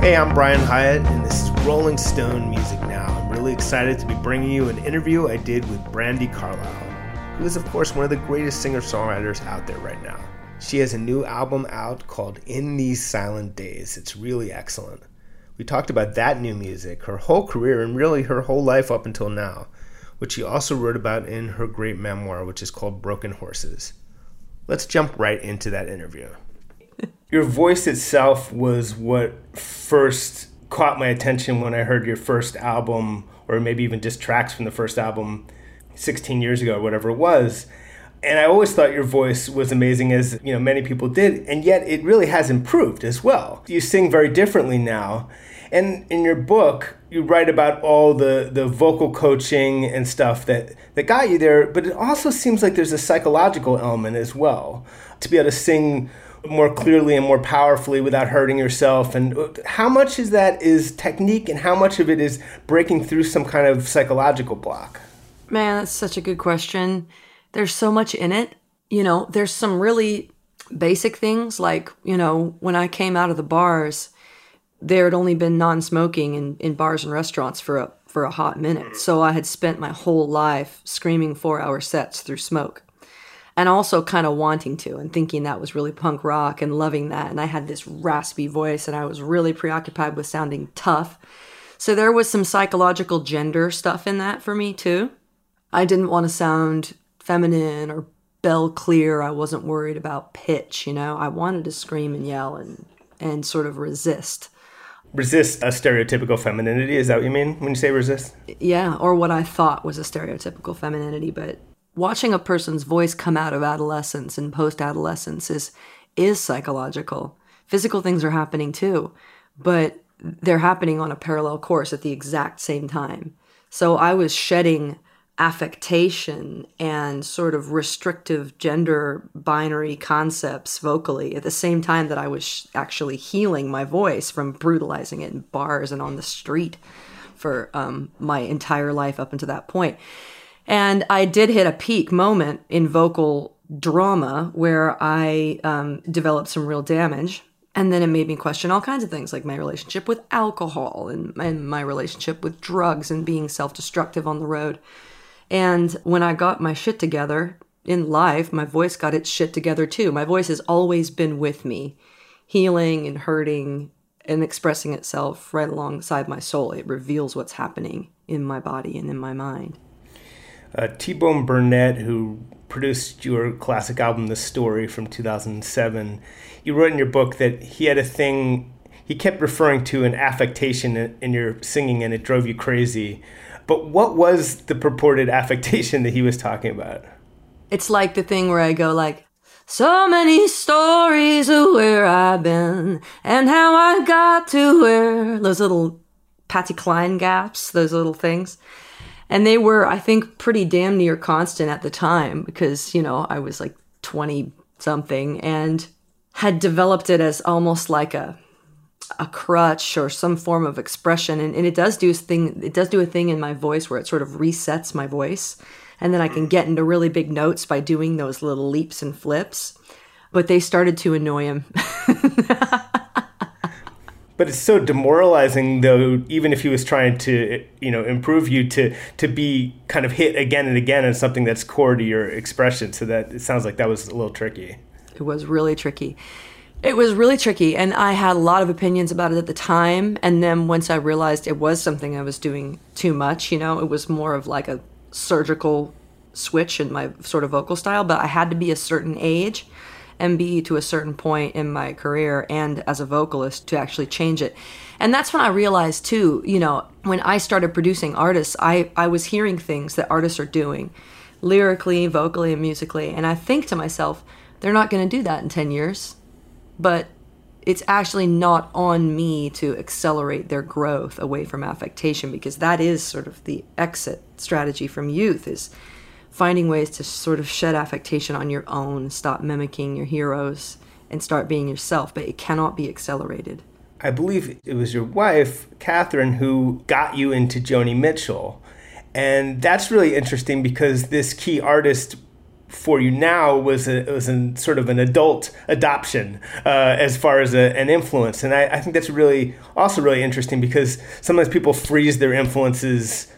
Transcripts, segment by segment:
Hey, I'm Brian Hiatt, and this is Rolling Stone Music Now. I'm really excited to be bringing you an interview I did with Brandi Carlile, who is, of course, one of the greatest singer songwriters out there right now. She has a new album out called In These Silent Days. It's really excellent. We talked about that new music, her whole career, and really her whole life up until now, which she also wrote about in her great memoir, which is called Broken Horses. Let's jump right into that interview your voice itself was what first caught my attention when I heard your first album, or maybe even just tracks from the first album 16 years ago, or whatever it was. And I always thought your voice was amazing, as you know many people did, and yet it really has improved as well. You sing very differently now, and in your book, you write about all the the vocal coaching and stuff that that got you there. But it also seems like there's a psychological element as well to be able to sing more clearly and more powerfully without hurting yourself? And uh, how much is that is technique and how much of it is breaking through some kind of psychological block? Man that's such a good question. There's so much in it. You know there's some really basic things like you know when i came out of the bars there had only been non-smoking in, in bars and restaurants for a for a hot minute. Mm. So i had spent my whole life screaming four hour sets through smoke and also kind of wanting to and thinking that was really punk rock and loving that. And I had this raspy voice and I was really preoccupied with sounding tough. So there was some psychological gender stuff in that for me too. I didn't want to sound feminine or bell clear. I wasn't worried about pitch, you know. I wanted to scream and yell and and sort of resist. Resist a stereotypical femininity, is that what you mean when you say resist? Yeah, or what I thought was a stereotypical femininity, but watching a person's voice come out of adolescence and post adolescence is is psychological. Physical things are happening too, but they're happening on a parallel course at the exact same time. So I was shedding affectation and sort of restrictive gender binary concepts vocally at the same time that I was actually healing my voice from brutalizing it in bars and on the street for um, my entire life up until that point. And I did hit a peak moment in vocal drama where I um, developed some real damage. And then it made me question all kinds of things like my relationship with alcohol and, and my relationship with drugs and being self destructive on the road. And when I got my shit together in life, my voice got its shit together too. My voice has always been with me, healing and hurting and expressing itself right alongside my soul. It reveals what's happening in my body and in my mind. Uh, T Bone Burnett, who produced your classic album, The Story, from 2007, you wrote in your book that he had a thing, he kept referring to an affectation in your singing and it drove you crazy. But what was the purported affectation that he was talking about? It's like the thing where I go like, so many stories of where I've been and how I got to where those little Patsy Cline gaps, those little things and they were i think pretty damn near constant at the time because you know i was like 20 something and had developed it as almost like a a crutch or some form of expression. And, and it does do a thing it does do a thing in my voice where it sort of resets my voice. And then i can mm. get into really big notes by doing those little leaps and flips. But they started to annoy him but it's so demoralizing though even if he was trying to you know improve you to to be kind of hit again and again on something that's core to your expression. So that it sounds like that was a little tricky. It was really tricky. It was really tricky and i had a lot of opinions about it at the time. And then once i realized it was something i was doing too much you know it was more of like a surgical switch in my sort of vocal style but i had to be a certain age MB to a certain point in my career and as a vocalist to actually change it. And that's when I realized too, you know, when I started producing artists, I, I was hearing things that artists are doing lyrically, vocally, and musically. And I think to myself, they're not going to do that in 10 years. But it's actually not on me to accelerate their growth away from affectation because that is sort of the exit strategy from youth is finding ways to sort of shed affectation on your own, stop mimicking your heroes and start being yourself, but it cannot be accelerated. I believe it was your wife, Catherine, who got you into Joni Mitchell. And that's really interesting because this key artist for you now was a, was sort of an adult adoption uh, as far as a, an influence, and I, I, think that's really also really interesting because sometimes people freeze their influences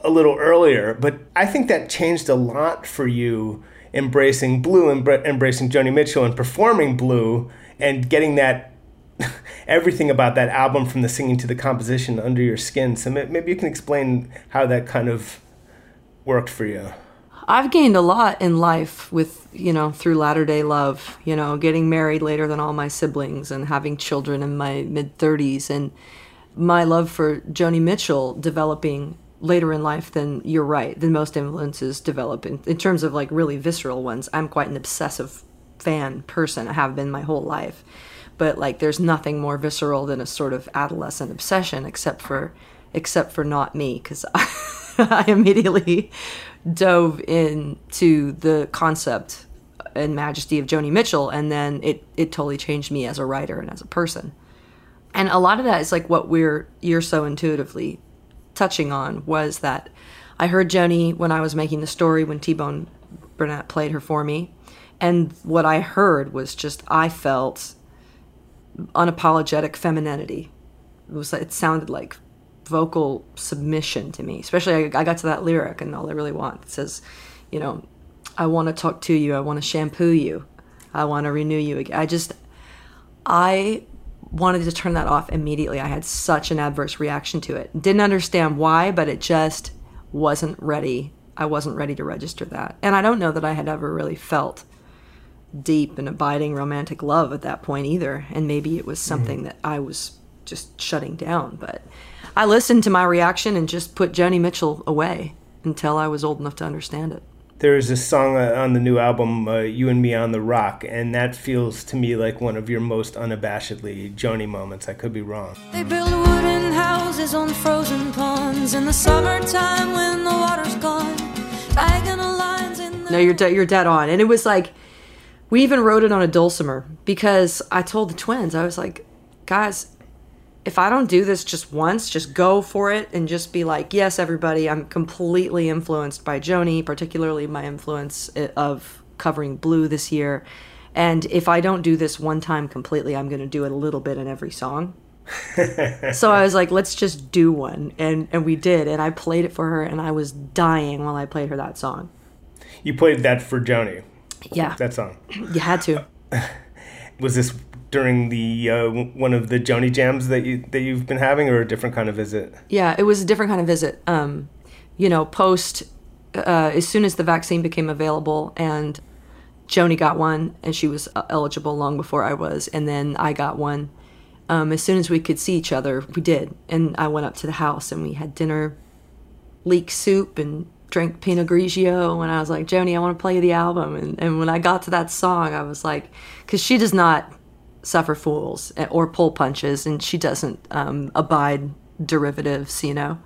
a little earlier, but I think that changed a lot for you embracing Blue and embracing Joni Mitchell and performing Blue and getting that everything about that album from the singing to the composition under your skin. So maybe you can explain how that kind of worked for you. I've gained a lot in life with, you know, through latter day love, you know, getting married later than all my siblings and having children in my mid 30s and my love for Joni Mitchell developing later in life than you're right, than most influences develop in, in terms of like really visceral ones. I'm quite an obsessive fan person. I have been my whole life. But like there's nothing more visceral than a sort of adolescent obsession except for except for not me cuz I, I immediately dove into the concept and majesty of Joni Mitchell, and then it it totally changed me as a writer and as a person. And a lot of that is like what we're you're so intuitively touching on was that I heard Joni when I was making the story when T Bone Burnett played her for me, and what I heard was just I felt unapologetic femininity. It was it sounded like vocal submission to me. Especially, I, I got to that lyric, and all I really want it says, you know, I want to talk to you. I want to shampoo you. I want to renew you again. I just, I wanted to turn that off immediately. I had such an adverse reaction to it. Didn't understand why, but it just wasn't ready. I wasn't ready to register that. And I don't know that I had ever really felt deep and abiding romantic love at that point either. And maybe it was something mm-hmm. that I was just shutting down. But I listened to my reaction and just put Joni Mitchell away until I was old enough to understand it. There's a song uh, on the new album, uh, You and Me on the Rock, and that feels to me like one of your most unabashedly Joni moments. I could be wrong. They build wooden houses on frozen ponds in the summertime when the water's gone. Lines in the. No, you're, de- you're dead on. And it was like, we even wrote it on a dulcimer because I told the twins, I was like, guys, if I don't do this just once, just go for it and just be like, yes, everybody, I'm completely influenced by Joni, particularly my influence eh, of covering Blue this year. And if I don't do this one time completely, I'm going to do it a little bit in every song. so I was like, let's just do one. And, and we did. And I played it for her, and I was dying while I played her that song. You played that for Joni? Yeah. That song? You had to. Was this during the uh, one of the Joni jams that you that you've been having, or a different kind of visit? Yeah, it was a different kind of visit. Um, you know, post uh, as soon as the vaccine became available, and Joni got one, and she was uh, eligible long before I was, and then I got one. Um, as soon as we could see each other, we did, and I went up to the house and we had dinner, leek soup, and drank Pinot Grigio. And I was like, Joni, I want to play the album. And, and when I got to that song, I was like, because she does not suffer fools or pull punches, and she doesn't um, abide derivatives, you know.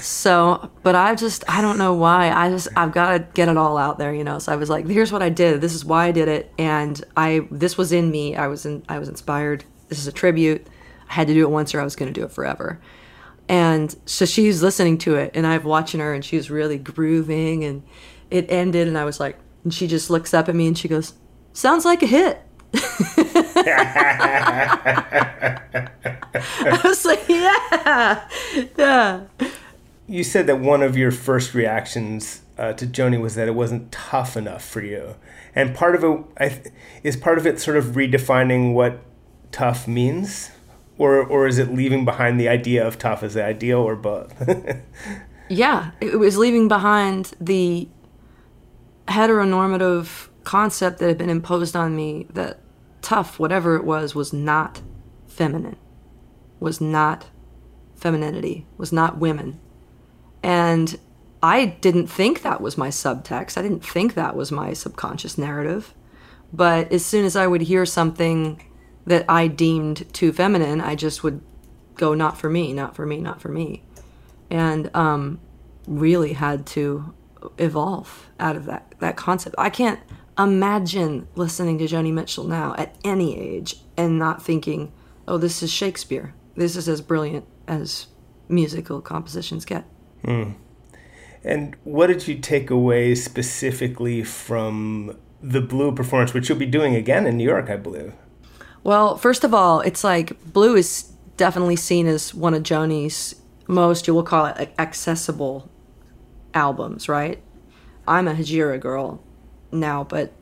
So, but I just I don't know why. I just I've got to get it all out there, you know. So I was like, here's what I did. This is why I did it, and I this was in me. I was in I was inspired. This is a tribute. I had to do it once, or I was going to do it forever. And so she's listening to it, and I'm watching her, and she was really grooving, and it ended, and I was like, and she just looks up at me, and she goes, "Sounds like a hit." I was like, yeah, yeah. You said that one of your first reactions uh, to Joni was that it wasn't tough enough for you, and part of it is part of it sort of redefining what tough means, or or is it leaving behind the idea of tough as the ideal, or both? yeah, it was leaving behind the heteronormative concept that had been imposed on me that tough, whatever it was, was not feminine, was not femininity, was not women. And I didn't think that was my subtext. I didn't think that was my subconscious narrative. But as soon as I would hear something that I deemed too feminine, I just would go, not for me, not for me, not for me. And um, really had to evolve out of that, that concept. I can't imagine listening to Joni Mitchell now at any age and not thinking, oh, this is Shakespeare. This is as brilliant as musical compositions get. Hmm. And what did you take away specifically from the Blue performance, which you'll be doing again in New York, I believe? Well, first of all, it's like Blue is definitely seen as one of Joni's most, you will call it, accessible albums, right? I'm a Hejira girl now, but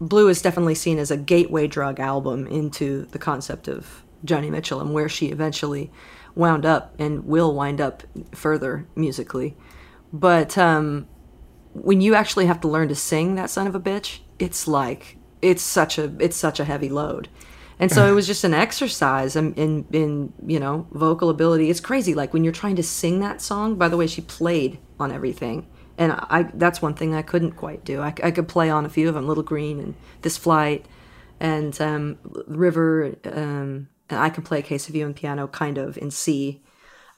Blue is definitely seen as a gateway drug album into the concept of Joni Mitchell and where she eventually wound up and will wind up further musically. But um, when you actually have to learn to sing that son of a bitch, it's like it's such a it's such a heavy load. And so it was just an exercise in, in in you know vocal ability. It's crazy. Like when you're trying to sing that song. By the way, she played on everything, and I that's one thing I couldn't quite do. I, I could play on a few of them, Little Green and This Flight, and um, River, um, and I can play a Case of You on piano, kind of in C,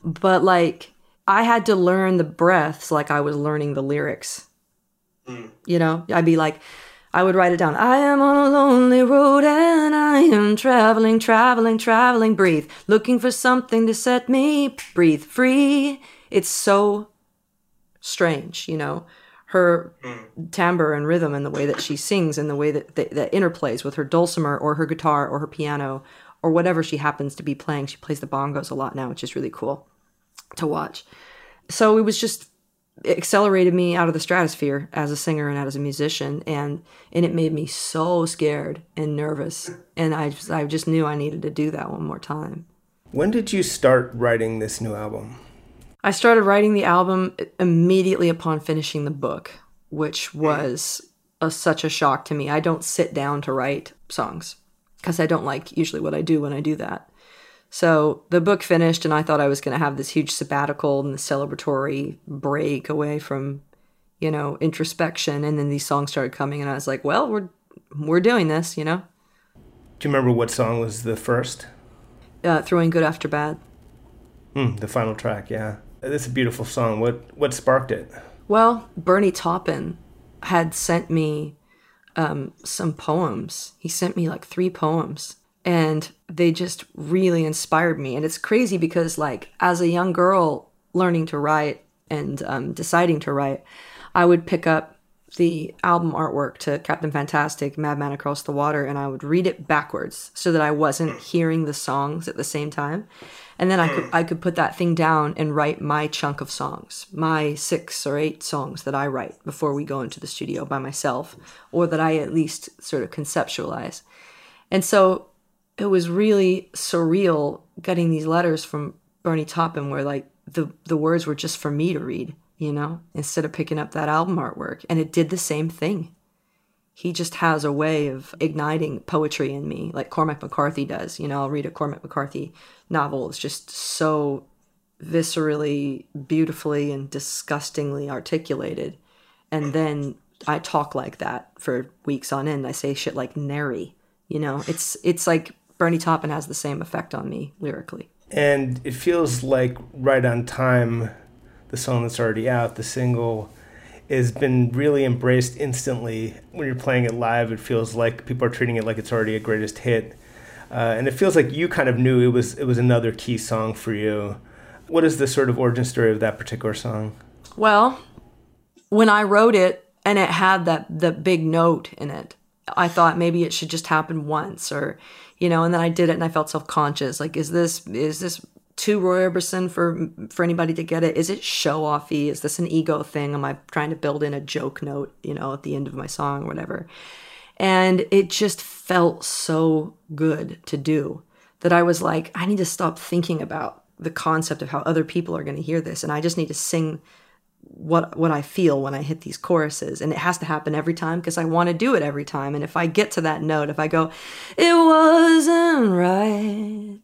but like I had to learn the breaths like I was learning the lyrics. You know, I'd be like, I would write it down. I am on a lonely road and I am traveling, traveling, traveling. Breathe, looking for something to set me breathe free. It's so strange, you know, her mm. timbre and rhythm and the way that she sings and the way that, that that interplays with her dulcimer or her guitar or her piano or whatever she happens to be playing. She plays the bongos a lot now, which is really cool to watch. So it was just it accelerated me out of the stratosphere as a singer and as a musician and and it made me so scared and nervous and I just, I just knew I needed to do that one more time. When did you start writing this new album? I started writing the album immediately upon finishing the book, which was a, such a shock to me. I don't sit down to write songs because I don't like usually what I do when I do that. So the book finished, and I thought I was going to have this huge sabbatical and the celebratory break away from, you know, introspection. And then these songs started coming, and I was like, "Well, we're we're doing this," you know. Do you remember what song was the first? Uh, throwing good after bad. Hmm, the final track, yeah. It's a beautiful song. What what sparked it? Well, Bernie Taupin had sent me um, some poems. He sent me like three poems, and they just really inspired me. And it's crazy because, like, as a young girl learning to write and um, deciding to write, I would pick up the album artwork to Captain Fantastic, Madman Across the Water, and I would read it backwards so that I wasn't hearing the songs at the same time. And then I could hmm. I could put that thing down and write my chunk of songs, my six or eight songs that I write before we go into the studio by myself, or that I at least sort of conceptualize. And so it was really surreal getting these letters from Bernie Taupin where like the the words were just for me to read, you know, instead of picking up that album artwork. And it did the same thing. He just has a way of igniting poetry in me, like Cormac McCarthy does. You know, I'll read a Cormac McCarthy novel. It's just so viscerally, beautifully, and disgustingly articulated. And then I talk like that for weeks on end. I say shit like nary. You know, it's it's like Bernie Taupin has the same effect on me lyrically. And it feels like right on time, the song that's already out, the single, has been really embraced instantly. When you're playing it live, it feels like people are treating it like it's already a greatest hit. Uh, and it feels like you kind of knew it was it was another key song for you. What is the sort of origin story of that particular song? Well, when I wrote it and it had that the big note in it, I thought maybe it should just happen once or you know, and then I did it and I felt self-conscious. Like is this is this too Roy Orbison for for anybody to get it? Is it show offy? Is this an ego thing? Am I trying to build in a joke note, you know, at the end of my song or whatever? And it just felt so good to do that I was like, I need to stop thinking about the concept of how other people are going to hear this and I just need to sing what what I feel when I hit these choruses and it has to happen every time because I want to do it every time and if I get to that note if I go it wasn't right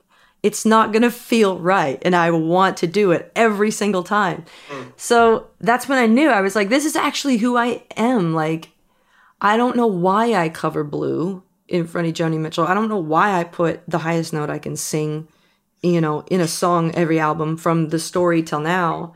it's not going to feel right and I want to do it every single time. Hmm. So that's when I knew I was like this is actually who I am like I don't know why I cover blue in front of Joni Mitchell. I don't know why I put the highest note I can sing, you know, in a song every album from the story till now.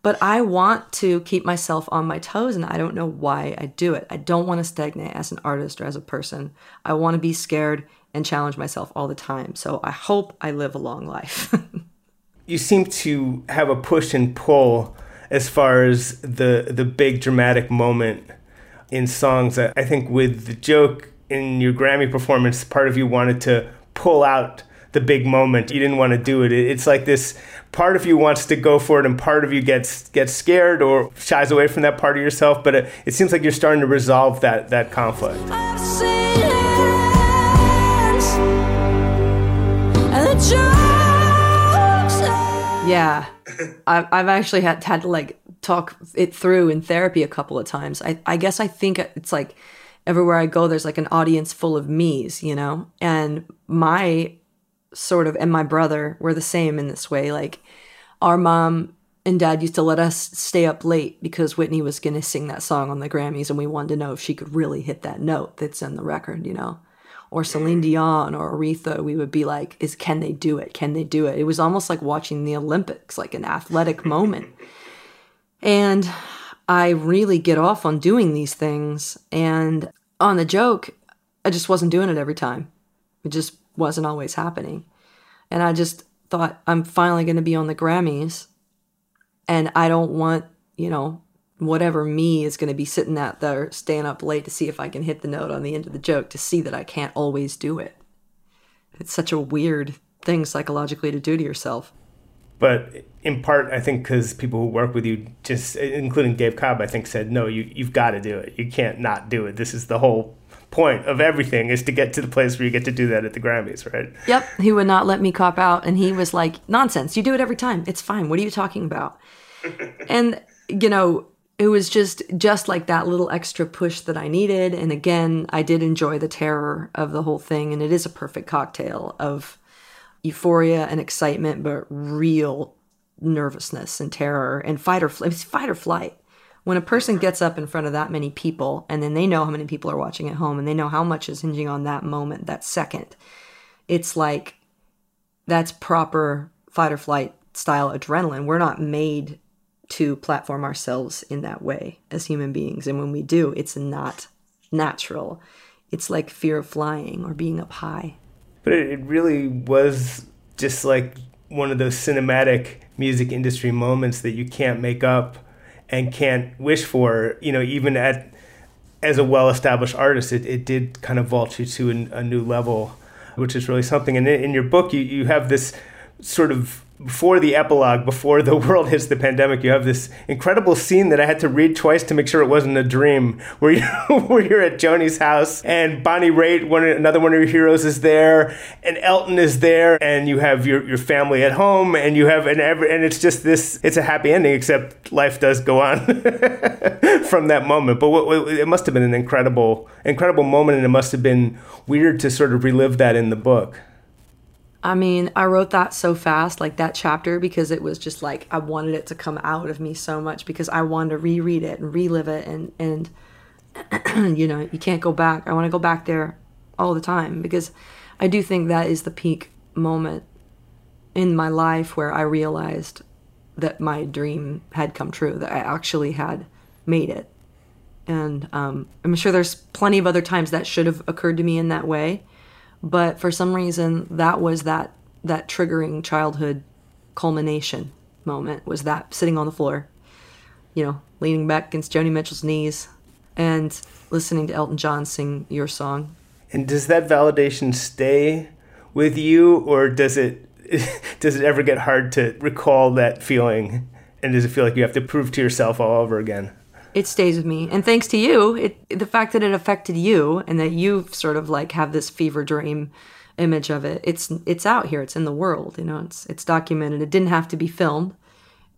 But I want to keep myself on my toes and I don't know why I do it. I don't want to stagnate as an artist or as a person. I want to be scared and challenge myself all the time. So I hope I live a long life. you seem to have a push and pull as far as the the big dramatic moment in songs. I think with the joke in your Grammy performance, part of you wanted to pull out the big moment. You didn't want to do it. It's like this part of you wants to go for it, and part of you gets gets scared or shies away from that part of yourself. But it, it seems like you're starting to resolve that that conflict. Yeah, I've, I've actually had had to like talk it through in therapy a couple of times. I I guess I think it's like everywhere I go, there's like an audience full of me's, you know? And my sort of, and my brother were the same in this way. Like, our mom and dad used to let us stay up late because Whitney was going to sing that song on the Grammys, and we wanted to know if she could really hit that note that's in the record, you know? Or Celine Dion or Aretha, we would be like, "Is can they do it? Can they do it?" It was almost like watching the Olympics, like an athletic moment. And I really get off on doing these things. And on the joke, I just wasn't doing it every time. It just wasn't always happening. And I just thought, I'm finally going to be on the Grammys. And I don't want, you know, whatever me is going to be sitting out there, staying up late to see if I can hit the note on the end of the joke to see that I can't always do it. It's such a weird thing psychologically to do to yourself but in part, I think because people who work with you, just including Dave Cobb, I think said, no, you you've got to do it. You can't not do it. This is the whole point of everything is to get to the place where you get to do that at the Grammys, right? Yep. He would not let me cop out, and he was like, nonsense. You do it every time. It's fine. What are you talking about? and you know, it was just just like that little extra push that I needed. And again, I did enjoy the terror of the whole thing, and it is a perfect cocktail of euphoria and excitement, but real nervousness and terror and fight or flight. It's fight or flight. When a person gets up in front of that many people and then they know how many people are watching at home and they know how much is hinging on that moment, that second, it's like that's proper fight or flight style adrenaline. We're not made to platform ourselves in that way as human beings. And when we do, it's not natural. It's like fear of flying or being up high. But it, really was just like one of those cinematic music industry moments that you can't make up and can't wish for. You know, even at as a well-established artist, it, it did kind of vault you to a, a new level, which is really something. And in your book, you, you have this sort of before the epilogue, before the world hits the pandemic, you have this incredible scene that I had to read twice to make sure it wasn't a dream, where you where you're at Joni's house and Bonnie Raitt, one another one of your heroes, is there, and Elton is there, and you have your, your family at home, and you have an every, and it's just this. It's a happy ending, except life does go on from that moment. But what, it must have been an incredible, incredible moment, and it must have been weird to sort of relive that in the book. I mean, I wrote that so fast, like that chapter, because it was just like I wanted it to come out of me so much because I wanted to reread it and relive it and and you know, you can't go back. I want to go back there all the time because I do think that is the peak moment in my life where I realized that my dream had come true, that I actually had made it. And um, I'm sure there's plenty of other times that should have occurred to me in that way but for some reason that was that that triggering childhood culmination moment was that sitting on the floor you know leaning back against joni mitchell's knees and listening to elton john sing your song. And does that validation stay with you or does it does it ever get hard to recall that feeling? And does it feel like you have to prove to yourself all over again it stays with me. And thanks to you, it the fact that it affected you and that you sort of like have this fever dream image of it. It's it's out here. It's in the world. You know, it's it's documented. It didn't have to be filmed.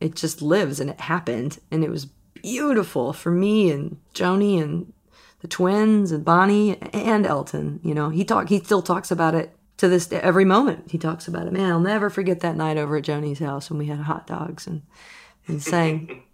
It just lives and it happened and it was beautiful for me and Joni and the twins and Bonnie and Elton. You know, he talk he still talks about it to this day. Every moment he talks about it. Man, I'll never forget that night over at Joni's house when we had hot dogs and and sang.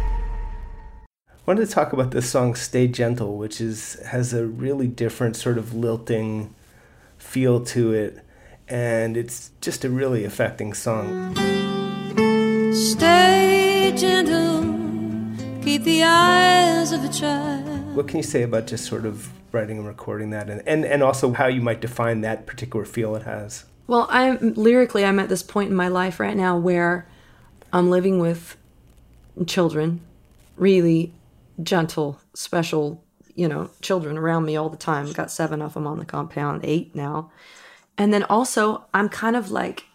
I wanted to talk about this song "Stay Gentle," which is has a really different sort of lilting feel to it, and it's just a really affecting song. Stay gentle, keep the eyes of a child. What can you say about just sort of writing and recording that, and and, and also how you might define that particular feel it has? Well, I'm lyrically, I'm at this point in my life right now where I'm living with children, really gentle, special, you know, children around me all the time. Got seven of them on the compound, eight now. And then also, I'm kind of like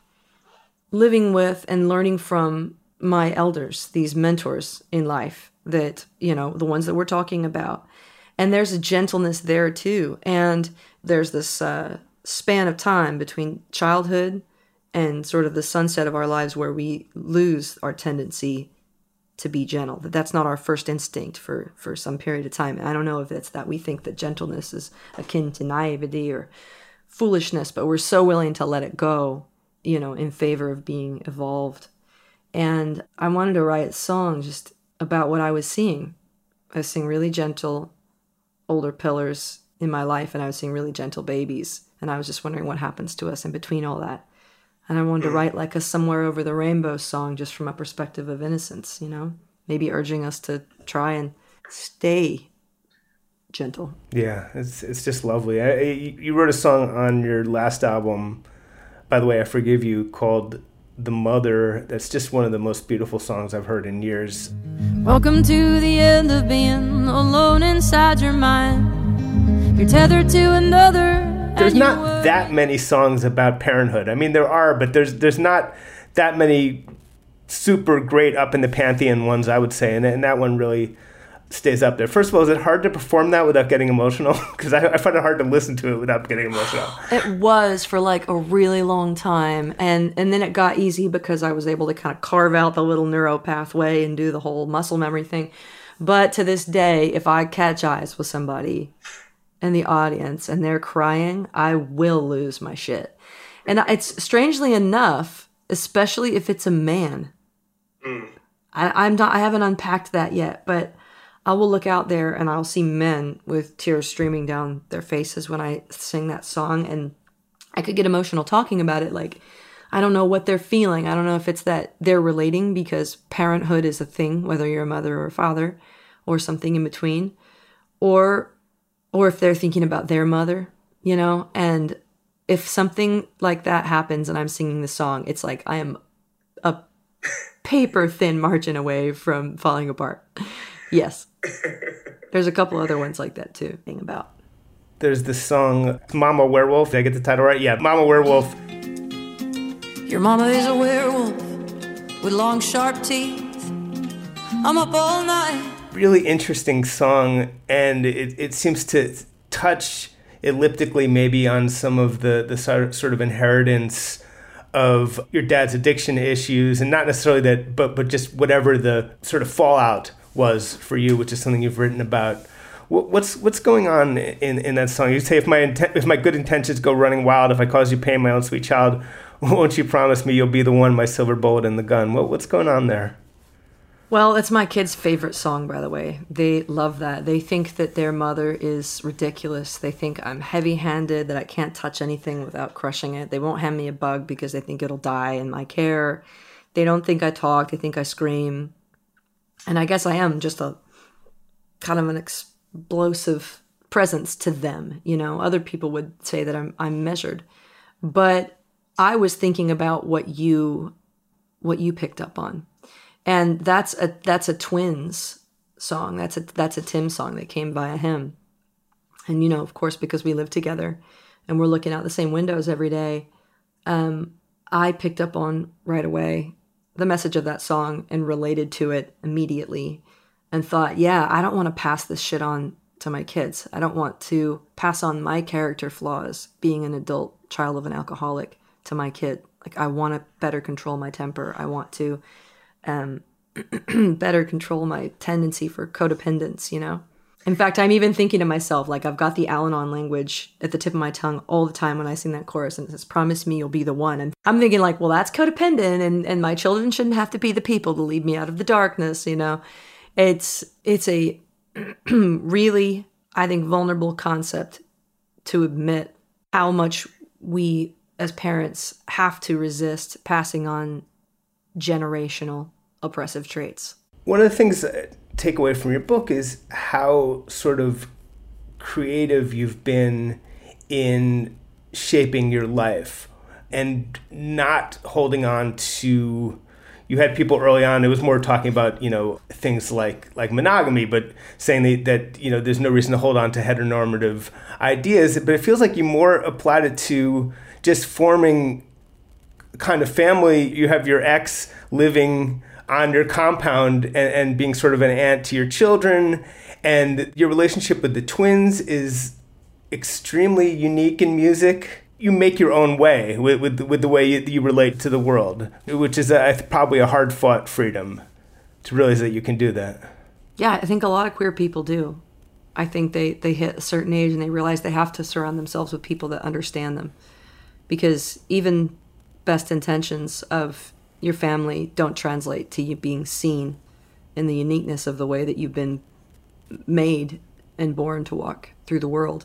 living with and learning from my elders, these mentors in life that, you know, the ones that we're talking about. And there's a gentleness there too. And there's this uh, span of time between childhood and sort of the sunset of our lives where we lose our tendency to be gentle that that's not our first instinct for for some period of time. I don't know if it's that we think that gentleness is akin to naivety or foolishness but we're so willing to let it go you know in favor of being evolved. And i wanted to write a song just about what i was seeing. I was seeing really gentle older pillars in my life and i was seeing really gentle babies. And i was just wondering what happens to us in between all that and I wanted to mm. write like a somewhere over the rainbow song just from a perspective of innocence, you know, maybe urging us to try and stay gentle. Yeah, it's it's just lovely. I, you wrote a song on your last album, by the way, I forgive you, called "The Mother." That's just one of the most beautiful songs I've heard in years. Welcome to the end of being alone inside your mind. You're tethered to another there's not that many songs about parenthood. I mean, there are, but there's there's not that many super great up in the pantheon ones. I would say, and, and that one really stays up there. First of all, is it hard to perform that without getting emotional? Because I, I, find it hard to listen to it without getting emotional. It was for like a really long time, and and then it got easy because I was able to kind of carve out the little neuro pathway and do the whole muscle memory thing. But to this day, if I catch eyes with somebody in the audience and they're crying, I will lose my shit. And it's strangely enough, especially if it's a man. Mm. I, I'm not. I haven't unpacked that yet, but I will look out there and I'll see men with tears streaming down their faces when I sing that song, and I could get emotional talking about it. Like, I don't know what they're feeling. I don't know if it's that they're relating because parenthood is a thing, whether you're a mother or a father, or something in between, or or if they're thinking about their mother, you know, and if something like that happens and I'm singing the song, it's like I am a paper thin margin away from falling apart. Yes. There's a couple other ones like that too, Thing about. There's this song Mama Werewolf. Did I get the title right? Yeah, Mama Werewolf. Your mama is a werewolf with long sharp teeth. I'm up all night really interesting song, and it, it seems to touch elliptically maybe on some of the, the sort of inheritance of your dad's addiction issues, and not necessarily that, but, but just whatever the sort of fallout was for you, which is something you've written about. What's what's going on in, in that song? You say if my if my good intentions go running wild, if I cause you pain, my own sweet child, won't you promise me you'll be the one, my silver bullet in the gun? What, what's going on there? Well, it's my kids' favorite song, by the way. They love that. They think that their mother is ridiculous. They think I'm heavy handed, that I can't touch anything without crushing it. They won't hand me a bug because they think it'll die in my care. They don't think I talk, they think I scream. And I guess I am just a kind of an explosive presence to them. You know, other people would say that I'm, I'm measured. But I was thinking about what you what you picked up on and that's a that's a twins song. That's a that's a tim song that came via him. And you know of course because we live together and we're looking out the same windows every day um, i picked up on right away the message of that song and related to it immediately and thought yeah i don't want to pass this shit on to my kids. I don't want to pass on my character flaws being an adult child of an alcoholic to my kid. Like i want to better control my temper. I want to um, better control my tendency for codependence, you know? In fact, I'm even thinking to myself, like, I've got the Al Anon language at the tip of my tongue all the time when I sing that chorus, and it says, Promise me you'll be the one. And I'm thinking, like, well, that's codependent, and, and my children shouldn't have to be the people to lead me out of the darkness, you know? It's, it's a really, I think, vulnerable concept to admit how much we as parents have to resist passing on generational oppressive traits. One of the things that take away from your book is how sort of creative you've been in shaping your life and not holding on to you had people early on it was more talking about you know things like like monogamy but saying that, that you know there's no reason to hold on to heteronormative ideas but it feels like you more applied it to just forming kind of family you have your ex living on your compound and, and being sort of an aunt to your children. And your relationship with the twins is extremely unique in music. You make your own way with, with, with the way you, you relate to the world, which is a, probably a hard fought freedom to realize that you can do that. Yeah, I think a lot of queer people do. I think they, they hit a certain age and they realize they have to surround themselves with people that understand them. Because even best intentions of your family don't translate to you being seen in the uniqueness of the way that you've been made and born to walk through the world.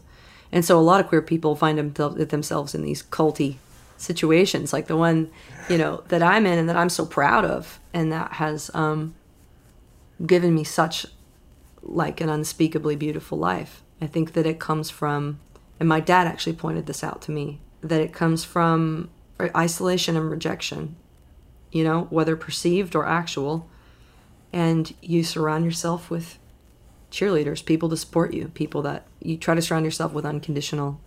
And so a lot of queer people find themselves in these culty situations, like the one, you know, that I'm in and that I'm so proud of, and that has um, given me such like an unspeakably beautiful life. I think that it comes from, and my dad actually pointed this out to me, that it comes from isolation and rejection you know, whether perceived or actual. And you surround yourself with cheerleaders, people to support you, people that you try to surround yourself with unconditional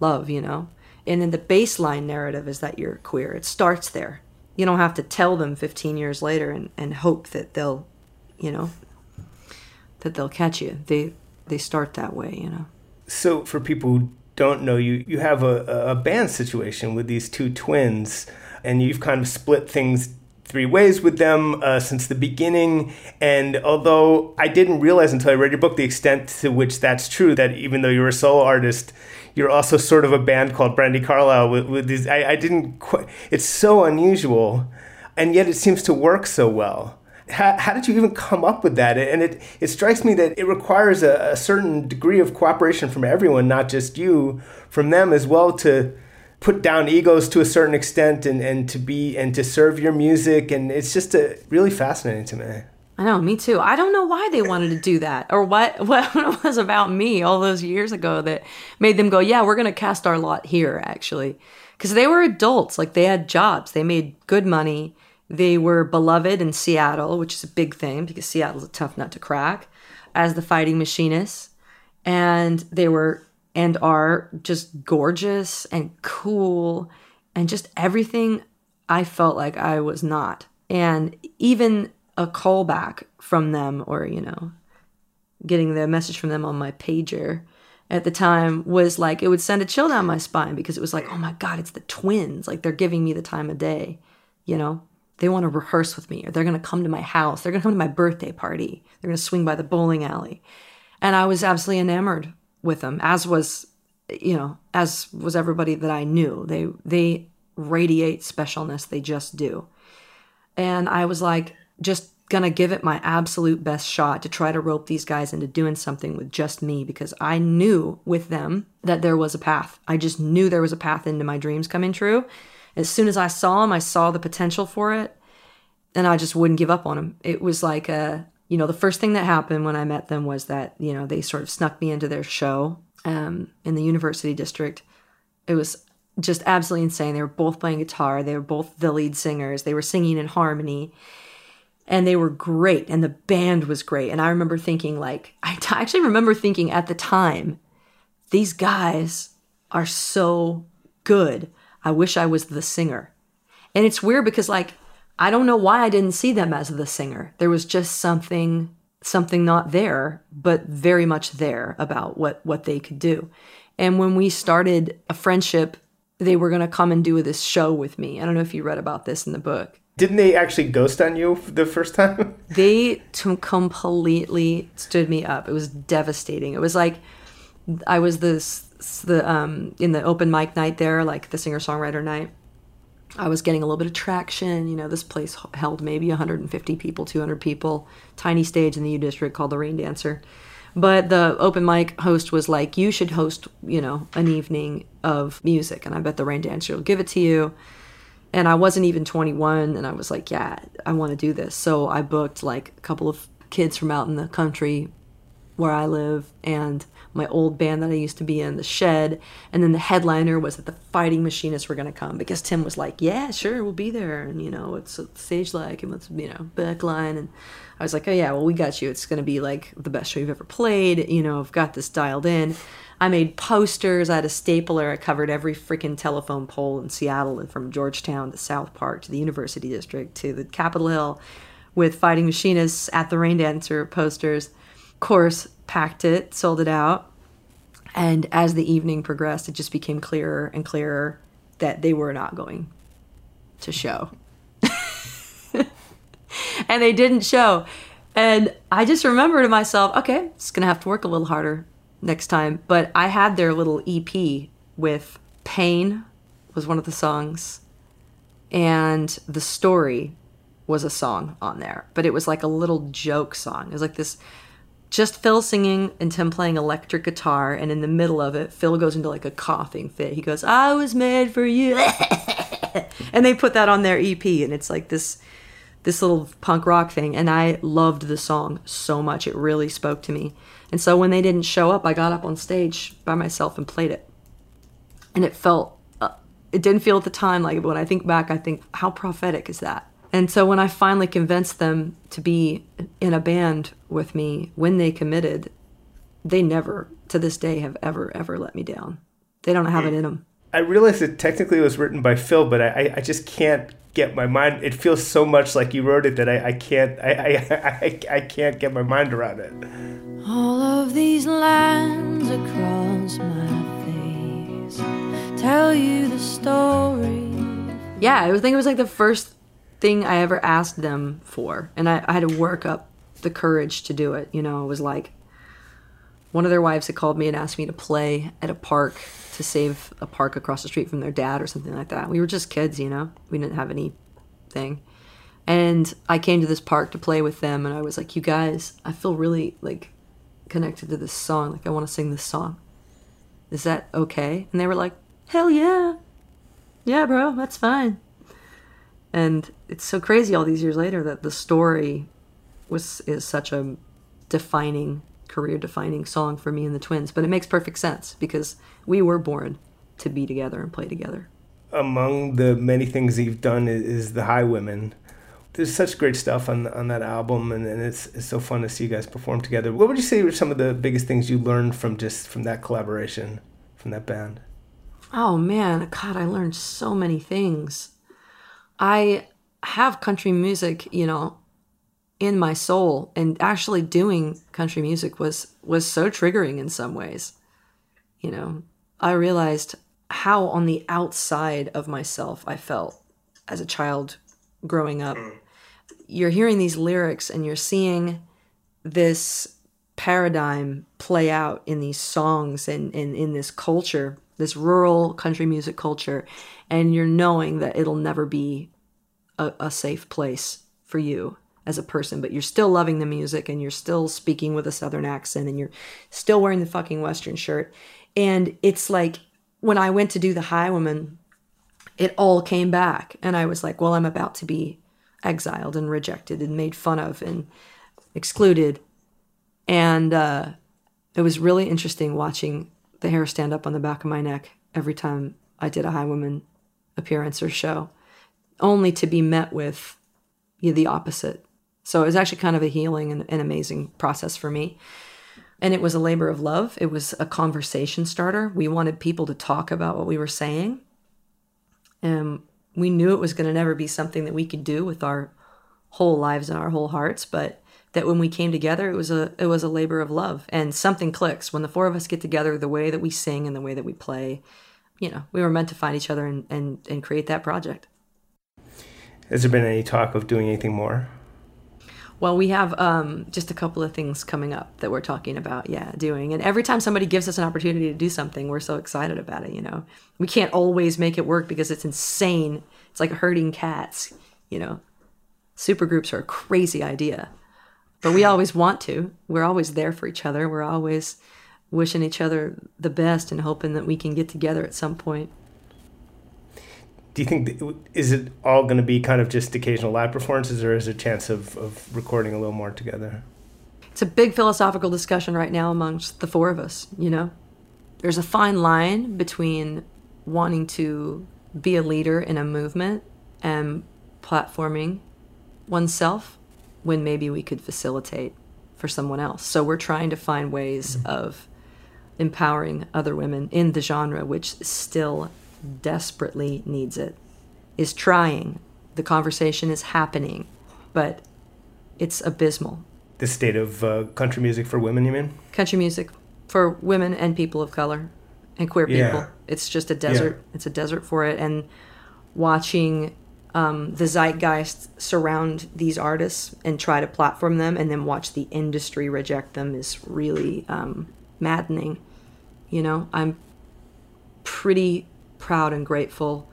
love, you know. And then the baseline narrative is that you're queer. It starts there. You don't have to tell them 15 years later and, and hope that they'll, you know, that they'll catch you. They they start that way, you know. So for people who don't know you, you have a, a band situation with these two twins and you've kind of split things three ways with them uh, since the beginning. And although I didn't realize until I read your book the extent to which that's true, that even though you're a solo artist, you're also sort of a band called Brandi Carlile with, with these. I, I didn't quite, it's so unusual, and yet it seems to work so well. How, how, did you even come up with that? And it, it strikes me that it requires a, a certain degree of cooperation from everyone, not just you, from them as well, to put down egos to a certain extent and, and to be and to serve your music and it's just a, really fascinating to me. I know, me too. I don't know why they wanted to do that or what what it was about me all those years ago that made them go, "Yeah, we're going to cast our lot here actually." Cuz they were adults, like they had jobs, they made good money. They were beloved in Seattle, which is a big thing because Seattle's a tough nut to crack, as the fighting machinists. And they were and are just gorgeous and cool and just everything I felt like I was not. And even a callback from them or, you know, getting the message from them on my pager at the time was like it would send a chill down my spine because it was like, oh my God, it's the twins. Like they're giving me the time of day, you know? They want to rehearse with me or they're going to come to my house. They're going to come to my birthday party. They're going to swing by the bowling alley. And I was absolutely enamored with them, as was, you know, as was everybody that I knew. They they radiate specialness. They just do. And I was like, just gonna give it my absolute best shot to try to rope these guys into doing something with just me because I knew with them that there was a path. I just knew there was a path into my dreams coming true. As soon as I saw them, I saw the potential for it, and I just wouldn't give up on them. It was like a, you know, the first thing that happened when I met them was that you know they sort of snuck me into their show um, in the University District. It was just absolutely insane. They were both playing guitar. They were both the lead singers. They were singing in harmony and they were great and the band was great and i remember thinking like I actually remember thinking at the time these guys are so good i wish i was the singer and it's weird because like i don't know why i didn't see them as the singer there was just something something not there but very much there about what what they could do and when we started a friendship they were going to come and do this show with me i don't know if you read about this in the book Didn't they actually ghost on you the first time? they t- completely stood me up. It was devastating. It was like I was this the um in the open mic night there, like the singer songwriter night. I was getting a little bit of traction. You know, this place held maybe 150 people, 200 people, tiny stage in the U District called the Rain Dancer. But the open mic host was like, "You should host, you know, an evening of music, and I bet the Rain Dancer will give it to you." and I wasn't even 21 and I was like, yeah, I want to do this. So I booked like a couple of kids from out in the country where I live and my old band that I used to be in, The Shed, and then the headliner was that the Fighting Machinists were going to come because Tim was like, "Yeah, sure, we'll be there," and you know, it's, the stage like, and what's you know, backline, and I was like, "Oh yeah, well we got you. It's going to be like the best show you've ever played." You know, I've got this dialed in. I made posters. I had a stapler. I covered every freaking telephone pole in Seattle, and from Georgetown to South Park to the University District to the Capitol Hill, with Fighting Machinists at the Rain Dancer posters. Of course, packed it, sold it out. And as the evening progressed, it just became clearer and clearer that they were not going to show. and they didn't show. And I just remember to myself, okay, just gonna have to work a little harder next time. But I had their little EP with Pain was one of the songs, and The Story was a song on there. But it was like a little joke song. It was like this just Phil singing and Tim playing electric guitar, and in the middle of it, Phil goes into like a coughing fit. He goes, I was made for you. and they put that on their EP, and it's like this this little punk rock thing and i loved the song so much it really spoke to me and so when they didn't show up i got up on stage by myself and played it and it felt uh, it didn't feel at the time like when i think back i think how prophetic is that and so when i finally convinced them to be in a band with me when they committed they never to this day have ever ever let me down they don't have it in them I realized it technically it was written by Phil, but I, I just can't get my mind. It feels so much like you wrote it that I, I can't I, I, I, I can't get my mind around it. All of these lines across my face tell you the story. yeah i think it was like the first thing i ever asked them for. And I, I had to work up the courage to do it you know? It was like one of their wives had called me and asked me to play at a park to save a park across the street from their dad or something like that. We were just kids you know? We didn't have anything. And i came to this park to play with them and i was like you guys i feel really like connected to this song. Like i want to sing this song. Is that okay? And they were like hell yeah. Yeah bro that's fine and it's so crazy all these years later that the story was is such a defining career defining song for me and the twins but it makes perfect sense because we were born to be together and play together Among the many things you've done is, is the Highwomen. There's such great stuff on on that album, and, and it's it's so fun to see you guys perform together. What would you say were some of the biggest things you learned from just from that collaboration, from that band? oh man god i learned so many things i have country music you know in my soul and actually doing country music was was so triggering in some ways you know. I realized how on the outside of myself i felt as a child growing up. Mm. You're hearing these lyrics and you're seeing this paradigm play out in these songs and, and in this culture, this rural country music culture, and you're knowing that it'll never be a, a safe place for you as a person, but you're still loving the music and you're still speaking with a southern accent and you're still wearing the fucking western shirt. And it's like when I went to do the Highwomen, it all came back. And I was like, well, I'm about to be exiled and rejected and made fun of and excluded. And uh, it was really interesting watching the hair stand up on the back of my neck every time I did a Highwomen appearance or show, only to be met with you know, the opposite. So it was actually kind of a healing and an amazing process for me. And it was a labor of love. It was a conversation starter. We wanted people to talk about what we were saying. And we knew it was going to never be something that we could do with our whole lives and our whole hearts, but that when we came together, it was a it was a labor of love. And something clicks when the four of us get together. The way that we sing and the way that we play, you know, we were meant to find each other and and, and create that project. Has there been any talk of doing anything more? Well, we have um, just a couple of things coming up that we're talking about, yeah, doing. And every time somebody gives us an opportunity to do something, we're so excited about it, you know. We can't always make it work because it's insane. It's like herding cats, you know. Supergroups are a crazy idea. But we always want to. We're always there for each other. We're always wishing each other the best and hoping that we can get together at some point do you think is it all going to be kind of just occasional live performances or is there a chance of, of recording a little more together? It's a big philosophical discussion right now amongst the four of us you know? There's a fine line between wanting to be a leader in a movement and platforming oneself when maybe we could facilitate for someone else. So we're trying to find ways mm-hmm. of empowering other women in the genre which still desperately needs it, is trying. The conversation is happening, but it's abysmal. The state of uh, country music for women, you mean? Country music for women and people of color and queer people. Yeah. It's just a desert. Yeah. It's a desert for it. And watching um, the zeitgeist surround these artists and try to platform them and then watch the industry reject them is really um, maddening. You know, I'm pretty proud and grateful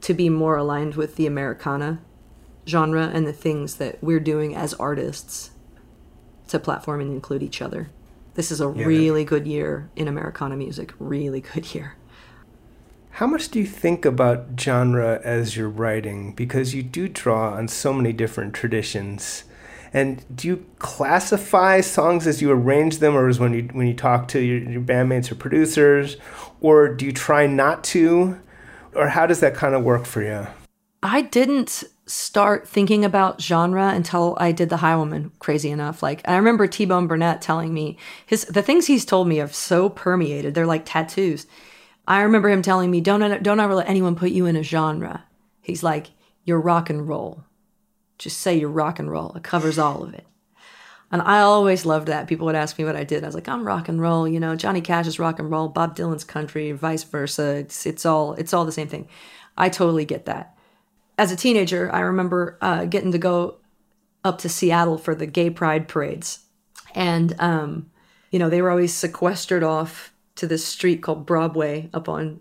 to be more aligned with the Americana genre and the things that we're doing as artists to platform and include each other. This is a yeah, really good year in Americana music, really good year. How much do you think about genre as you're writing? Because you do draw on so many different traditions. And do you classify songs as you arrange them, or as when you when you talk to your, your bandmates or producers, or do you try not to, or how does that kind of work for you? I didn't start thinking about genre until I did the Highwomen. Crazy enough, like I remember T Bone Burnett telling me his the things he's told me have so permeated. They're like tattoos. I remember him telling me, "Don't don't ever let anyone put you in a genre." He's like, "You're rock and roll. Just say you're rock and roll. It covers all of it." And I always loved that. People would ask me what I did. I was like, I'm rock and roll. You know, Johnny Cash is rock and roll. Bob Dylan's country, vice versa. It's it's all it's all the same thing. I totally get that. As a teenager, I remember uh, getting to go up to Seattle for the gay pride parades, and um, you know they were always sequestered off to this street called Broadway up on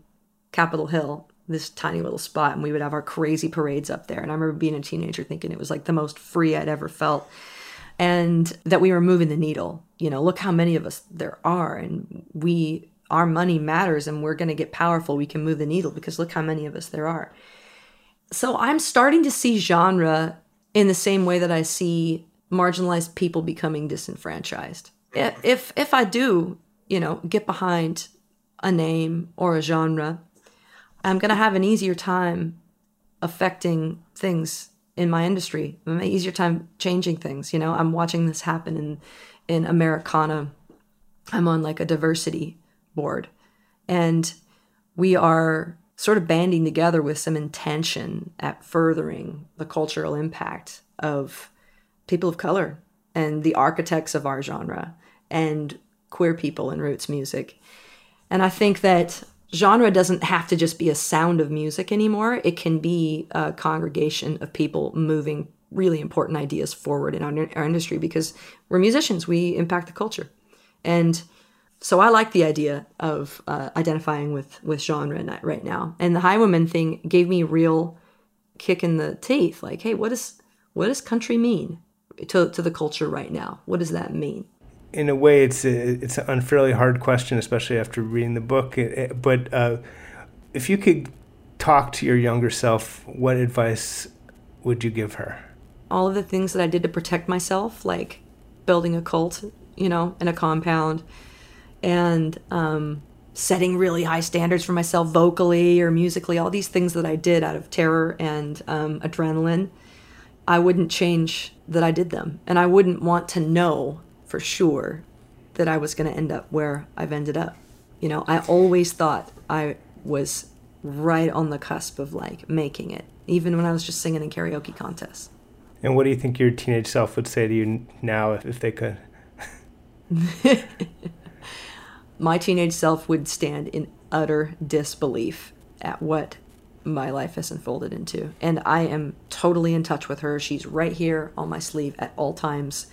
Capitol Hill, this tiny little spot, and we would have our crazy parades up there. And I remember being a teenager thinking it was like the most free I'd ever felt and that we were moving the needle. You know, look how many of us there are, and we our money matters, and we're going to get powerful. We can move the needle because look how many of us there are. So I'm starting to see genre in the same way that I see marginalized people becoming disenfranchised. If if I do, you know, get behind a name or a genre, I'm going to have an easier time affecting things in my industry. I'm an easier time changing things. You know, I'm watching this happen in in Americana. I'm on like a diversity board, and we are sort of banding together with some intention at furthering the cultural impact of people of color and the architects of our genre and queer people in roots music. And I think that genre doesn't have to just be a sound of music anymore. It can be a congregation of people moving really important ideas forward in our, our industry because we're musicians. We impact the culture. And so I like the idea of uh, identifying with with genre right now. And the Highwayman thing gave me real kick in the teeth. Like, hey, what does what does country mean to to the culture right now? What does that mean? In a way, it's a, it's an unfairly hard question, especially after reading the book. But uh, if you could talk to your younger self, what advice would you give her? all of the things that I did to protect myself, like building a cult, you know, in a compound, and um, setting really high standards for myself vocally or musically, all these things that I did out of terror and um, adrenaline, I wouldn't change that I did them. And I wouldn't want to know for sure that I was going to end up where I've ended up. You know, I always thought I was right on the cusp of like making it, even when I was just singing in karaoke contests. And what do you think your teenage self would say to you now if, if they could? my teenage self would stand in utter disbelief at what my life has unfolded into. And I am totally in touch with her. She's right here on my sleeve at all times,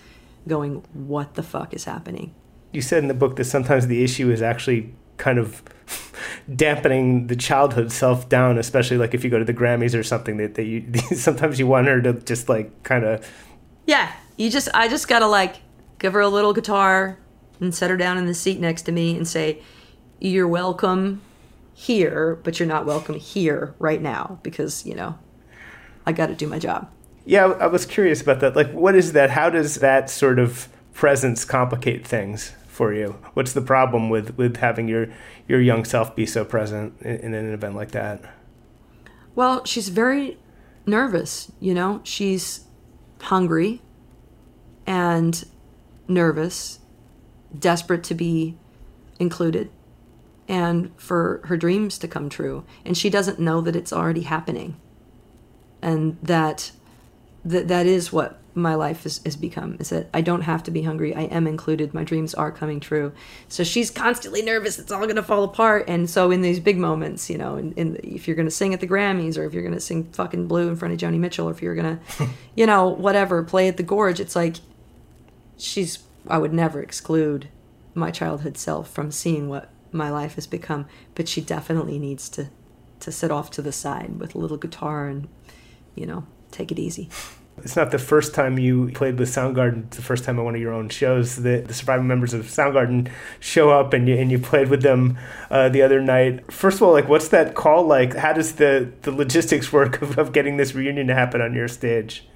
going, What the fuck is happening? You said in the book that sometimes the issue is actually kind of dampening the childhood self down, especially like if you go to the Grammys or something that, that you sometimes you want her to just like kind of Yeah, you just, I just gotta like give her a little guitar and set her down in the seat next to me and say, You're welcome here, but you're not welcome here right now because, you know, I gotta do my job. Yeah, I was curious about that. Like, what is that? How does that sort of presence complicate things for you? What's the problem with with having your your young self be so present in, in an event like that? Well, she's very nervous, you know? She's hungry and nervous, desperate to be included and for her dreams to come true. And she doesn't know that it's already happening. And that that, that is what my life has, has become is that I don't have to be hungry. I am included. My dreams are coming true. So she's constantly nervous. It's all going to fall apart. And so in these big moments, you know, in, in if you're going to sing at the Grammys or if you're going to sing fucking blue in front of Joni Mitchell or if you're going to, you know, whatever, play at the Gorge, it's like she's, I would never exclude my childhood self from seeing what my life has become. But she definitely needs to, to sit off to the side with a little guitar and, you know, take it easy. It's not the first time you played with Soundgarden. It's the first time at one of your own shows that the surviving members of Soundgarden show up and you, and you played with them uh, the other night. First of all, like, what's that call like? How does the, the logistics work of, of getting this reunion to happen on your stage?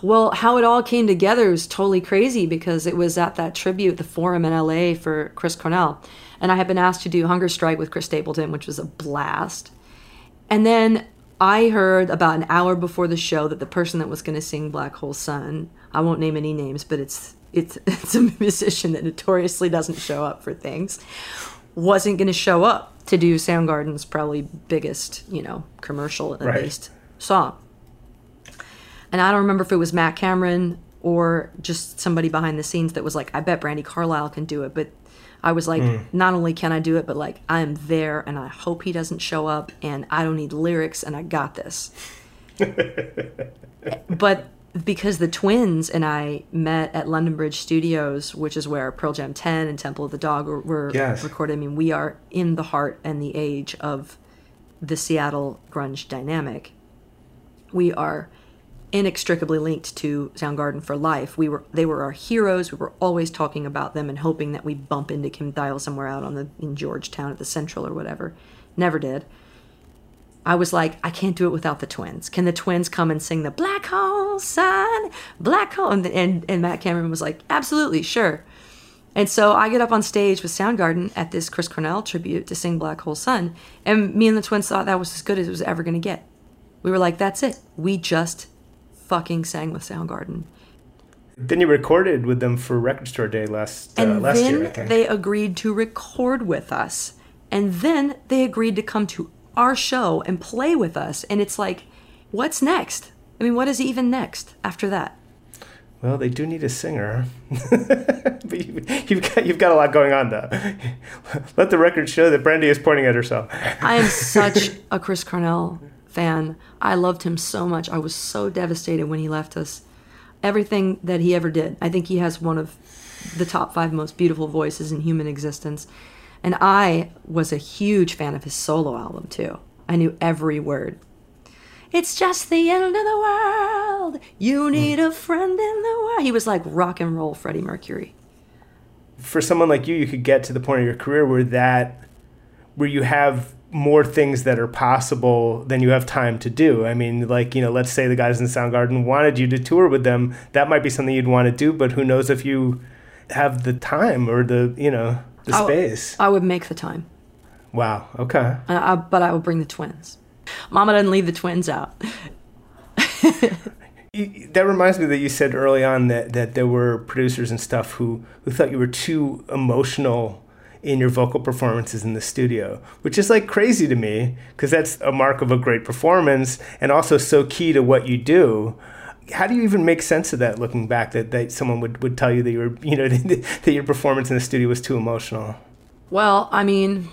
Well, how it all came together was totally crazy because it was at that tribute, the forum in LA for Chris Cornell. And I had been asked to do Hunger Strike with Chris Stapleton, which was a blast. And then I heard about an hour before the show that the person that was going to sing Black Hole Sun, I won't name any names, but it's it's it's a musician that notoriously doesn't show up for things, wasn't going to show up to do Soundgarden's probably biggest, you know, commercial Right. based song and I don't remember if it was Matt Cameron or just somebody behind the scenes that was like, I bet Brandi Carlile can do it. But I was like, mm. not only can I do it, but like I am there and I hope he doesn't show up and I don't need lyrics and I got this. but because the twins and I met at London Bridge Studios, which is where Pearl Jam 10 and Temple of the Dog were, were Yes. recorded, I mean, we are in the heart and the age of the Seattle grunge dynamic. We are inextricably linked to Soundgarden for life. We were they were our heroes. We were always talking about them and hoping that we bump into Kim Thayil somewhere out on the in Georgetown at the Central or whatever. Never did. I was like, I can't do it without the twins. Can the twins come and sing the Black Hole Sun, Black Hole? And, and, and Matt Cameron was like, absolutely, sure. And so I get up on stage with Soundgarden at this Chris Cornell tribute to sing Black Hole Sun. And me and the twins thought that was as good as it was ever going to get. We were like, that's it. We just fucking sang with Soundgarden. Then you recorded with them for Record Store Day last uh, And last then year, I think. they agreed to record with us. And then they agreed to come to our show and play with us. And it's like, what's next? I mean, what is even next after that? Well, they do need a singer, but you, you've got you've got a lot going on though. Let the record show that Brandi is pointing at herself. I am such a Chris Cornell fan. I loved him so much. I was so devastated when he left us. Everything that he ever did. I think he has one of the top five most beautiful voices in human existence. And I was a huge fan of his solo album too. I knew every word. It's just the end of the world. You hmm. need a friend in the world. He was like rock and roll Freddie Mercury. For someone like you, you could get to the point of your career where that, where you have more things that are possible than you have time to do. I mean, like, you know, let's say the guys in Soundgarden wanted you to tour with them. That might be something you'd want to do, but who knows if you have the time or the, you know, the I w- space. I would make the time. Wow. Okay. Uh, I, but I would bring the twins. Mama doesn't leave the twins out. You- That reminds me that you said early on that, that there were producers and stuff who, who thought you were too emotional in your vocal performances in the studio, which is like crazy to me because that's a mark of a great performance and also so key to what you do. How do you even make sense of that looking back that, that someone would, would tell you that you were, you know, that your performance in the studio was too emotional? Well, I mean,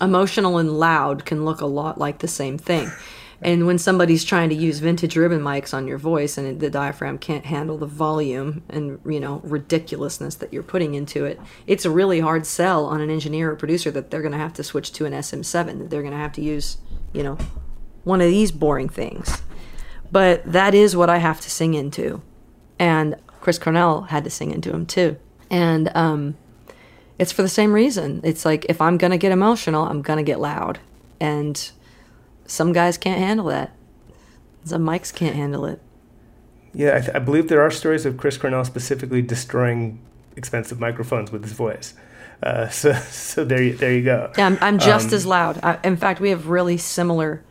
emotional and loud can look a lot like the same thing. And when somebody's trying to use vintage ribbon mics on your voice and the diaphragm can't handle the volume and, you know, ridiculousness that you're putting into it, it's a really hard sell on an engineer or producer that they're going to have to switch to an SM7, that they're going to have to use, you know, one of these boring things. But that is what I have to sing into. And Chris Cornell had to sing into him too. And um, it's for the same reason. It's like if I'm gonna get emotional, I'm gonna get loud, and some guys can't handle that. Some mics can't handle it. Yeah, I, th- I believe there are stories of Chris Cornell specifically destroying expensive microphones with his voice. Uh, so, so there, you, there you go. Yeah, I'm, I'm just as loud. I, in fact, we have really similar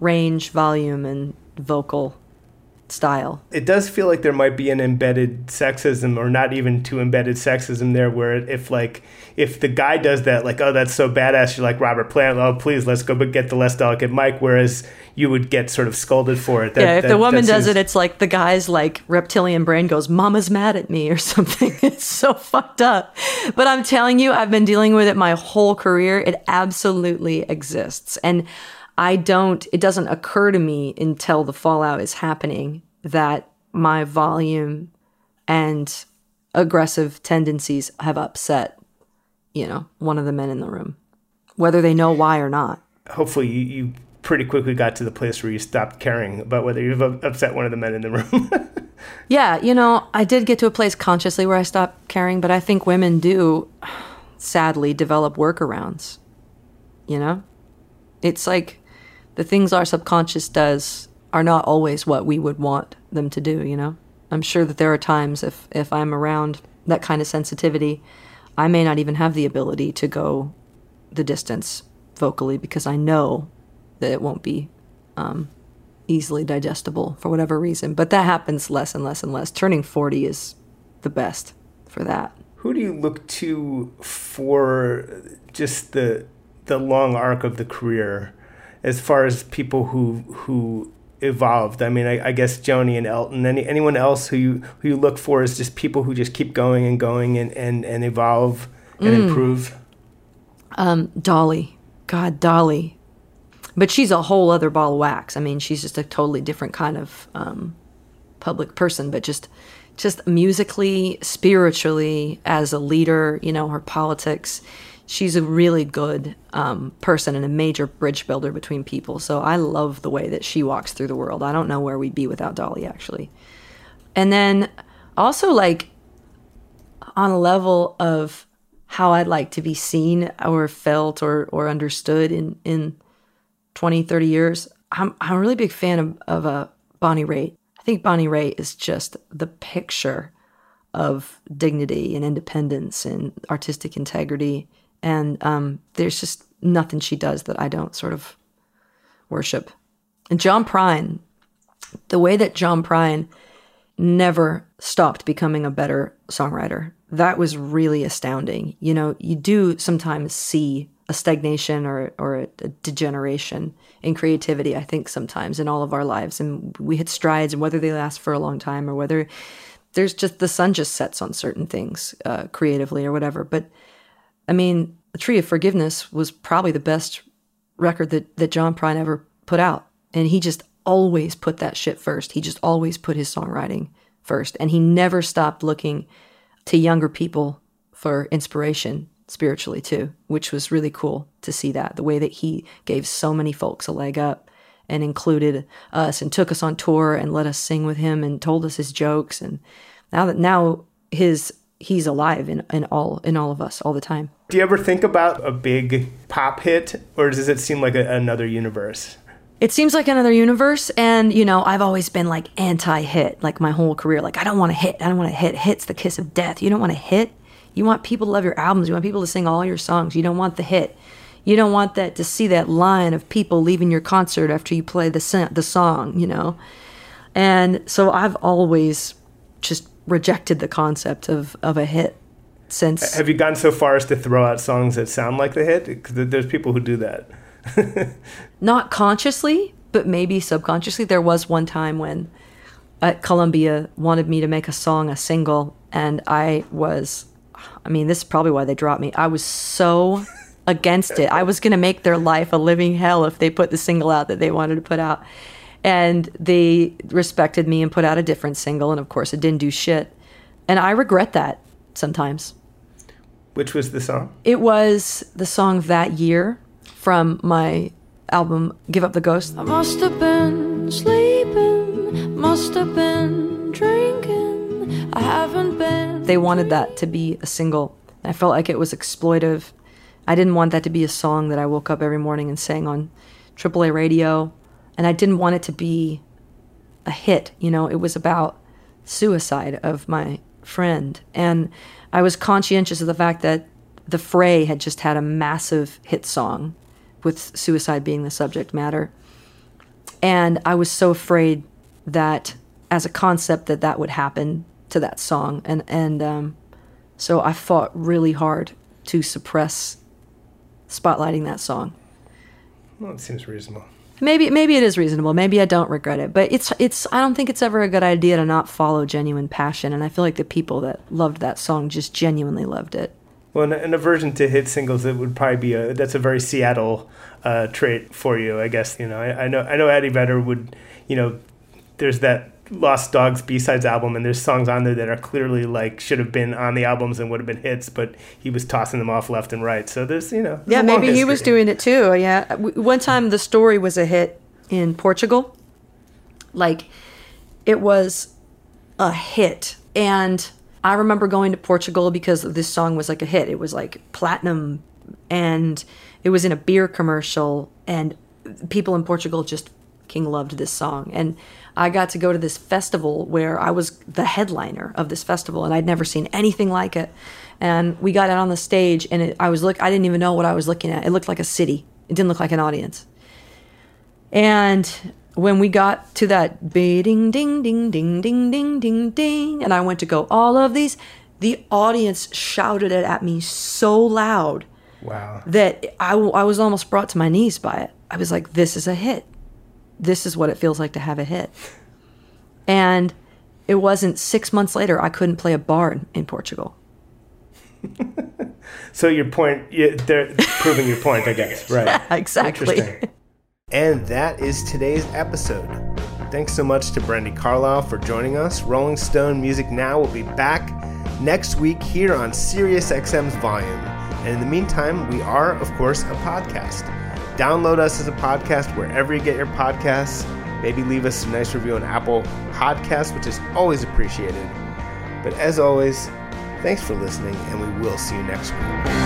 range, volume, and vocal style. It does feel like there might be an embedded sexism, or not even too embedded sexism there, where if like if the guy does that, like oh that's so badass, you're like Robert Plant, oh please let's go but get the less delicate mic, whereas you would get sort of scolded for it. That, yeah, if that- the woman does seems- it, it's like the guy's like reptilian brain goes, "Mama's mad at me" or something. It's so fucked up. But I'm telling you, I've been dealing with it my whole career. It absolutely exists, and I don't. It doesn't occur to me until the fallout is happening that my volume and aggressive tendencies have upset, you know, one of the men in the room, whether they know why or not. hopefully you, you pretty quickly got to the place where you stopped caring about whether you've upset one of the men in the room. Yeah, you know, I did get to a place consciously where I stopped caring, but I think women do sadly develop workarounds. You know? It's like the things our subconscious does are not always what we would want them to do, you know? I'm sure that there are times if if I'm around that kind of sensitivity, I may not even have the ability to go the distance vocally because I know that it won't be um, easily digestible for whatever reason. But that happens less and less and less. Turning 40 is the best for that. Who do you look to for just the the long arc of the career, as far as people who who evolved? I mean, I, I guess Joni and Elton. Any anyone else who you who you look for is just people who just keep going and going and and, and evolve and improve. Dolly. God, Dolly. But she's a whole other ball of wax. I mean, she's just a totally different kind of um, public person, but just just musically, spiritually, as a leader, you know, her politics. She's a really good um, person and a major bridge builder between people. So I love the way that she walks through the world. I don't know where we'd be without Dolly, actually. And then also, like, on a level of how I'd like to be seen or felt or, or understood in, in 20, 30 years, I'm, I'm a really big fan of, of uh, Bonnie Raitt. I think Bonnie Raitt is just the picture of dignity and independence and artistic integrity. And um, there's just nothing she does that I don't sort of worship. And John Prine, the way that John Prine never stopped becoming a better songwriter. That was really astounding. You know, you do sometimes see a stagnation or, or a, a degeneration in creativity, I think, sometimes in all of our lives. And we hit strides, and whether they last for a long time or whether there's just the sun just sets on certain things uh, creatively or whatever. But I mean, The Tree of Forgiveness was probably the best record that, that John Prine ever put out. And he just always put that shit first. He just always put his songwriting first. And he never stopped looking to younger people for inspiration spiritually too, which was really cool to see that the way that he gave so many folks a leg up and included us and took us on tour and let us sing with him and told us his jokes and now that now his he's alive in, in all in all of us all the time. Do you ever think about a big pop hit, or does it seem like a, another universe? It seems like another universe, and you know, I've always been like anti-hit, like my whole career. Like I don't want to hit. I don't want to hit. Hit's the kiss of death. You don't want to hit. You want people to love your albums. You want people to sing all your songs. You don't want the hit. You don't want that to see that line of people leaving your concert after you play the the song. You know, and so I've always just rejected the concept of of a hit since. Have you gone so far as to throw out songs that sound like the hit? Because there's people who do that. Not consciously, but maybe subconsciously. There was one time when at Columbia wanted me to make a song, a single, and I was, I mean, this is probably why they dropped me. I was so against it. I was going to make their life a living hell if they put the single out that they wanted to put out. And they respected me and put out a different single, and of course, it didn't do shit. And I regret that sometimes. Which was the song? It was the song that year from my album Give Up the Ghost. I must have been sleeping, must have been drinking. I haven't been. They wanted that to be a single. I felt like it was exploitive. I didn't want that to be a song that I woke up every morning and sang on AAA radio. And I didn't want it to be a hit. You know, it was about suicide of my friend. And I was conscientious of the fact that The Fray had just had a massive hit song with suicide being the subject matter. And I was so afraid that as a concept that that would happen to that song. And, and um, so I fought really hard to suppress spotlighting that song. Well, it seems reasonable. Maybe maybe it is reasonable. Maybe I don't regret it, but it's it's I don't think it's ever a good idea to not follow genuine passion. And I feel like the people that loved that song just genuinely loved it. Well, an aversion to hit singles it would probably be a that's a very Seattle uh, trait for you, I guess. You know, I, I know I know Eddie Vedder would, you know, there's that Lost Dogs B sides album, and there's songs on there that are clearly like should have been on the albums and would have been hits, but he was tossing them off left and right. So there's you know there's yeah maybe he was doing it too. Yeah, one time the story was a hit in Portugal, like it was a hit, and I remember going to Portugal because this song was like a hit. It was like platinum, and it was in a beer commercial, and people in Portugal just king loved this song and i got to go to this festival where i was the headliner of this festival and i'd never seen anything like it and we got out on the stage and it, i was look i didn't even know what i was looking at it looked like a city it didn't look like an audience and when we got to that ding ding ding ding ding ding ding ding and i went to go all of these the audience shouted it at me so loud Wow. that I, I was almost brought to my knees by it. I was like, this is a hit. This is what it feels like to have a hit. And it wasn't six months later, I couldn't play a bar in, in Portugal. So your point, yeah, they're proving your point, I guess. Right. Yeah, exactly. And that is today's episode. Thanks so much to Brandi Carlile for joining us. Rolling Stone Music Now will be back next week here on Sirius XM's Volume. And in the meantime, we are, of course, a podcast. Download us as a podcast wherever you get your podcasts. Maybe leave us a nice review on Apple Podcasts, which is always appreciated. But as always, thanks for listening, and we will see you next week.